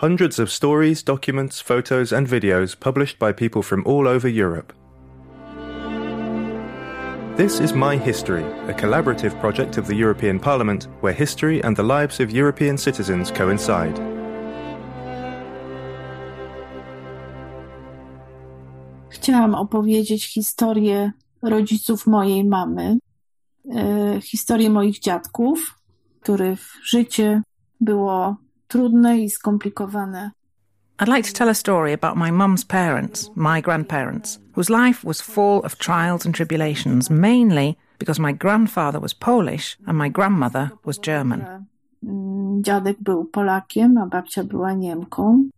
Hundreds of stories, documents, photos, and videos published by people from all over Europe. This is My History, a collaborative project of the European Parliament where history and the lives of European citizens coincide. Chciałam opowiedzieć historię rodziców mojej mamy, historię moich dziadków, których życie było trudne i skomplikowane. I'd like to tell a story about my mum's parents, my grandparents, whose life was full of trials and tribulations, mainly because my grandfather was Polish and my grandmother was German. Mm, dziadek był Polakiem, a babcia była Niemką.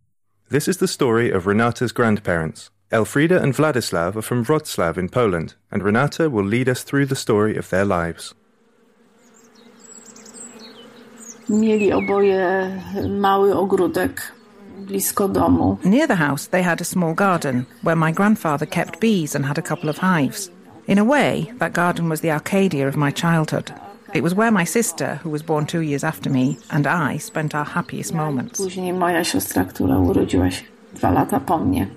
This is the story of Renata's grandparents. Elfrida and Vladislav are from Wrocław in Poland, and Renata will lead us through the story of their lives. Mieli oboje mały ogródek blisko domu. Near the house, they had a small garden where my grandfather kept bees and had a couple of hives. In a way, that garden was the Arcadia of my childhood. It was where my sister, who was born two years after me, and I spent our happiest moments. Później moja siostra, która urodziła się dwa lata po mnie.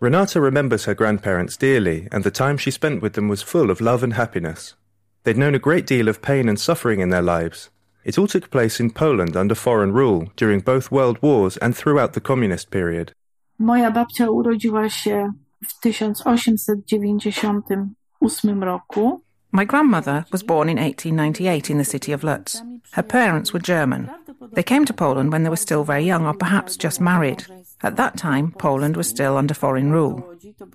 Renata remembers her grandparents dearly, and the time she spent with them was full of love and happiness. They'd known a great deal of pain and suffering in their lives. It all took place in Poland under foreign rule during both world wars and throughout the communist period. Moja babcia urodziła się w 1898 roku. My grandmother was born in 1898 in the city of Lutz. Her parents were German. They came to Poland when they were still very young or perhaps just married. At that time, Poland was still under foreign rule.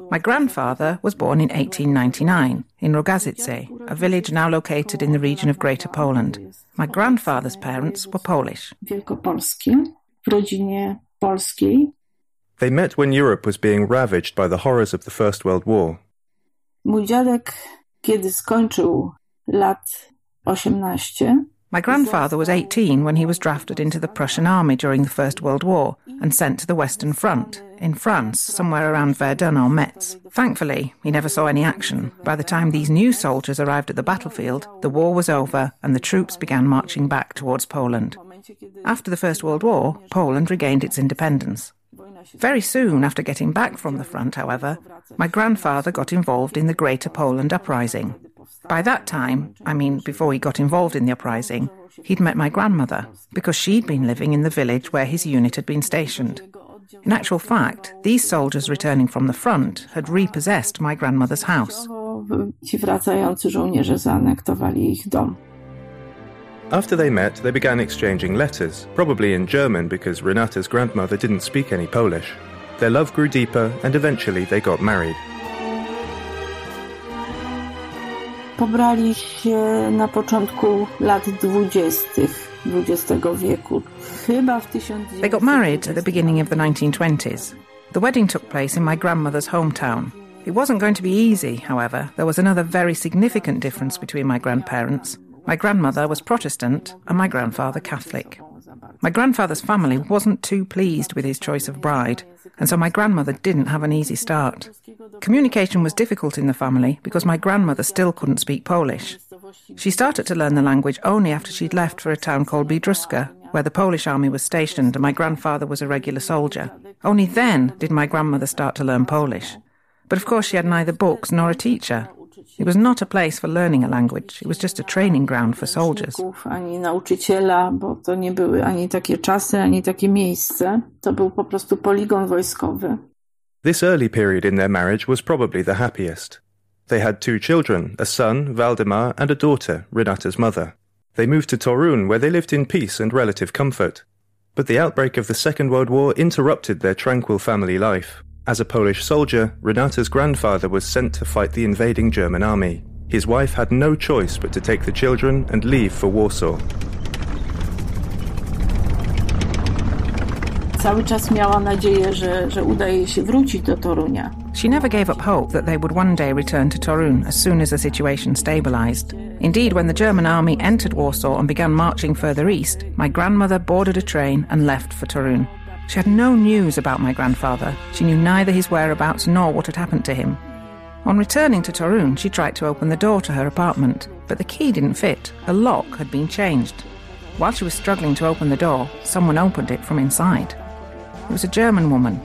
My grandfather was born in 1899 in Rogazice, a village now located in the region of Greater Poland. My grandfather's parents were Polish. Wielkopolskim, w rodzinie polskiej. They met when Europe was being ravaged by the horrors of the First World War. Kiedy skończył lat 18, My grandfather was 18 when he was drafted into the Prussian army during the First World War and sent to the Western Front, in France, somewhere around Verdun or Metz. Thankfully, he never saw any action. By the time these new soldiers arrived at the battlefield, the war was over and the troops began marching back towards Poland. After the First World War, Poland regained its independence. Very soon after getting back from the front, however, my grandfather got involved in the Greater Poland Uprising. By that time, I mean before he got involved in the uprising, he'd met my grandmother because she'd been living in the village where his unit had been stationed. In actual fact, these soldiers returning from the front had repossessed my grandmother's house. ci wracający żołnierze zaanektowali ich dom. After they met, they began exchanging letters, probably in German because Renata's grandmother didn't speak any Polish. Their love grew deeper, and eventually they got married. Pobrali się na początku lat dwudziestych XX wieku. Chyba w They got married at the beginning of the 1920s. The wedding took place in my grandmother's hometown. It wasn't going to be easy, however. There was another very significant difference between my grandparents. My grandmother was Protestant and my grandfather Catholic. My grandfather's family wasn't too pleased with his choice of bride, and so my grandmother didn't have an easy start. Communication was difficult in the family because my grandmother still couldn't speak Polish. She started to learn the language only after she'd left for a town called Biedrusko, where the Polish army was stationed and my grandfather was a regular soldier. Only then did my grandmother start to learn Polish. But of course, she had neither books nor a teacher. It was not a place for learning a language, it was just a training ground for soldiers. Ani nauczyciela, bo to nie były ani takie czasy, ani takie miejsce. To był po prostu poligon wojskowy. This early period in their marriage was probably the happiest. They had two children, a son, Valdemar, and a daughter, Renata's mother. They moved to Torun, where they lived in peace and relative comfort. But the outbreak of the Second World War interrupted their tranquil family life. As a Polish soldier, Renata's grandfather was sent to fight the invading German army. His wife had no choice but to take the children and leave for Warsaw. Cały czas miała nadzieję, że, że uda jej się wrócić do Torunia. She never gave up hope that they would one day return to Torun as soon as the situation stabilized. Indeed, when the German army entered Warsaw and began marching further east, my grandmother boarded a train and left for Torun. She had no news about my grandfather. She knew neither his whereabouts nor what had happened to him. On returning to Torun, she tried to open the door to her apartment, but the key didn't fit. The lock had been changed. While she was struggling to open the door, someone opened it from inside. It was a German woman.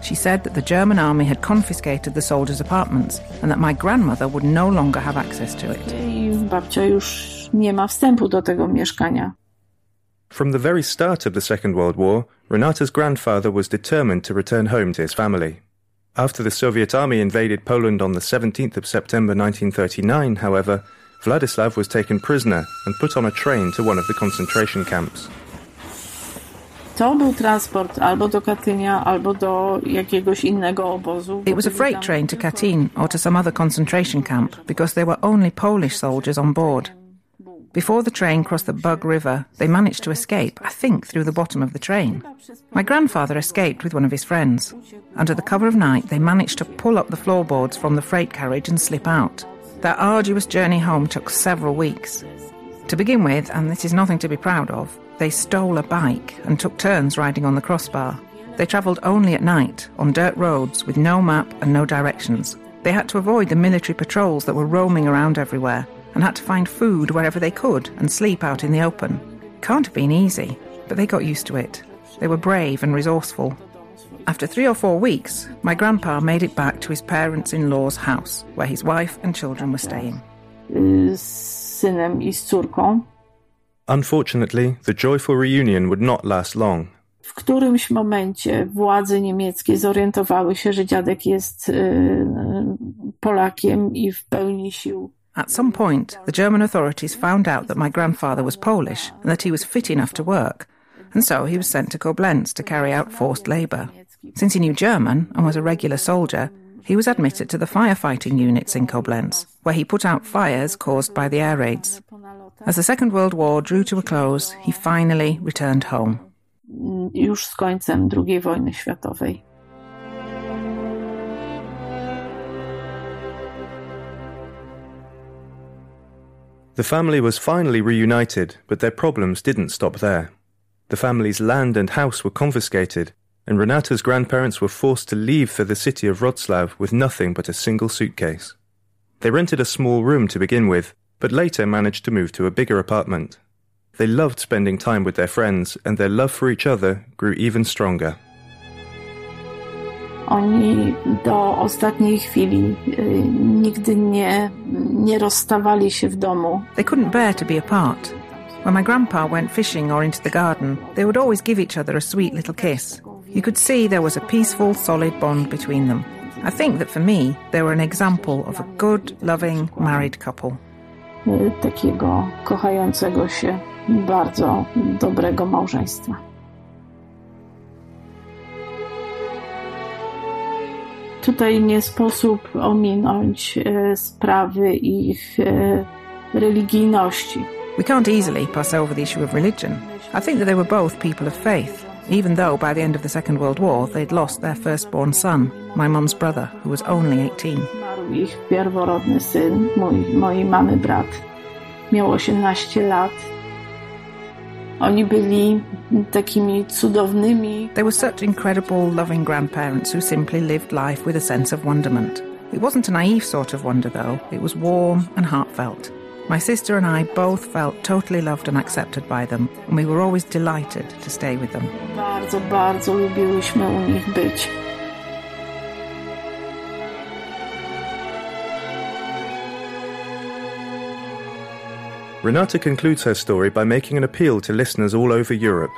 She said that the German army had confiscated the soldiers' apartments and that my grandmother would no longer have access to it. Nie ma wstępu do tego mieszkania. From the very start of the Second World War, Renata's grandfather was determined to return home to his family. After the Soviet army invaded Poland on the 17th of September 1939, however, Vladislav was taken prisoner and put on a train to one of the concentration camps. To był transport albo do Katynia, albo do jakiegoś innego obozu. It was a freight train to Katyn or to some other concentration camp because there were only Polish soldiers on board. Before the train crossed the Bug River, they managed to escape, I think, through the bottom of the train. My grandfather escaped with one of his friends. Under the cover of night, they managed to pull up the floorboards from the freight carriage and slip out. Their arduous journey home took several weeks. To begin with, and this is nothing to be proud of, they stole a bike and took turns riding on the crossbar. They travelled only at night, on dirt roads with no map and no directions. They had to avoid the military patrols that were roaming around everywhere and had to find food wherever they could and sleep out in the open. Can't have been easy, but they got used to it. They were brave and resourceful. After three or four weeks, my grandpa made it back to his parents in law's house, where his wife and children were staying. Z synem i z córką. Unfortunately, the joyful reunion would not last long. W którymś momencie władze niemieckie zorientowały się, że dziadek jest y, Polakiem i w pełni sił At some point, the German authorities found out that my grandfather was Polish and that he was fit enough to work, and so he was sent to Koblenz to carry out forced labour. Since he knew German and was a regular soldier, he was admitted to the firefighting units in Koblenz, where he put out fires caused by the air raids. As the Second World War drew to a close, he finally returned home. Już z końcem II wojny światowej. The family was finally reunited, but their problems didn't stop there. The family's land and house were confiscated, and Renata's grandparents were forced to leave for the city of Wroclaw with nothing but a single suitcase. They rented a small room to begin with, but later managed to move to a bigger apartment. They loved spending time with their friends, and their love for each other grew even stronger. Oni do ostatniej chwili y, nigdy nie, nie rozstawali się w domu. They couldn't bear to be apart. When my grandpa went fishing or into the garden, they would always give each other a sweet little kiss. You could see there was a peaceful, solid bond between them. I think that for me, they were an example of a good, loving, married couple. Y, Takiego kochającego się, bardzo dobrego małżeństwa. Tutaj nie sposób ominąć e, sprawy ich e, religijności. We can't easily pass over the issue of religion. I think that they were both people of faith, even though by the end of the Second World War they'd lost their firstborn son, my mum's brother, who was only 18. Zmarł ich pierworodny syn, mój, mojej mamy brat. Miał 18 lat. They were such incredible, loving grandparents who simply lived life with a sense of wonderment. It wasn't a naive sort of wonder, though, it was warm and heartfelt. My sister and I both felt totally loved and accepted by them, and we were always delighted to stay with them. Bardzo, bardzo lubiłyśmy u nich być. Renata concludes her story by making an appeal to listeners all over Europe.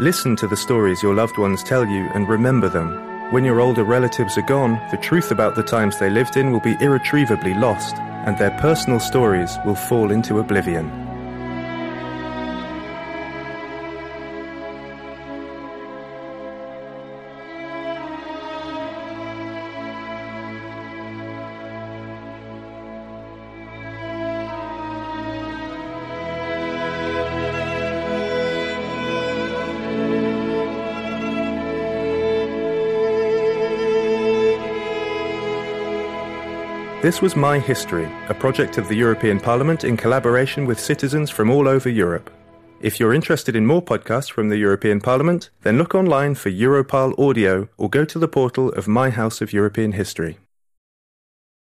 Listen to the stories your loved ones tell you and remember them. When your older relatives are gone, the truth about the times they lived in will be irretrievably lost, and their personal stories will fall into oblivion. This was My History, a project of the European Parliament in collaboration with citizens from all over Europe. If you're interested in more podcasts from the European Parliament, then look online for Europarl Audio or go to the portal of My House of European History.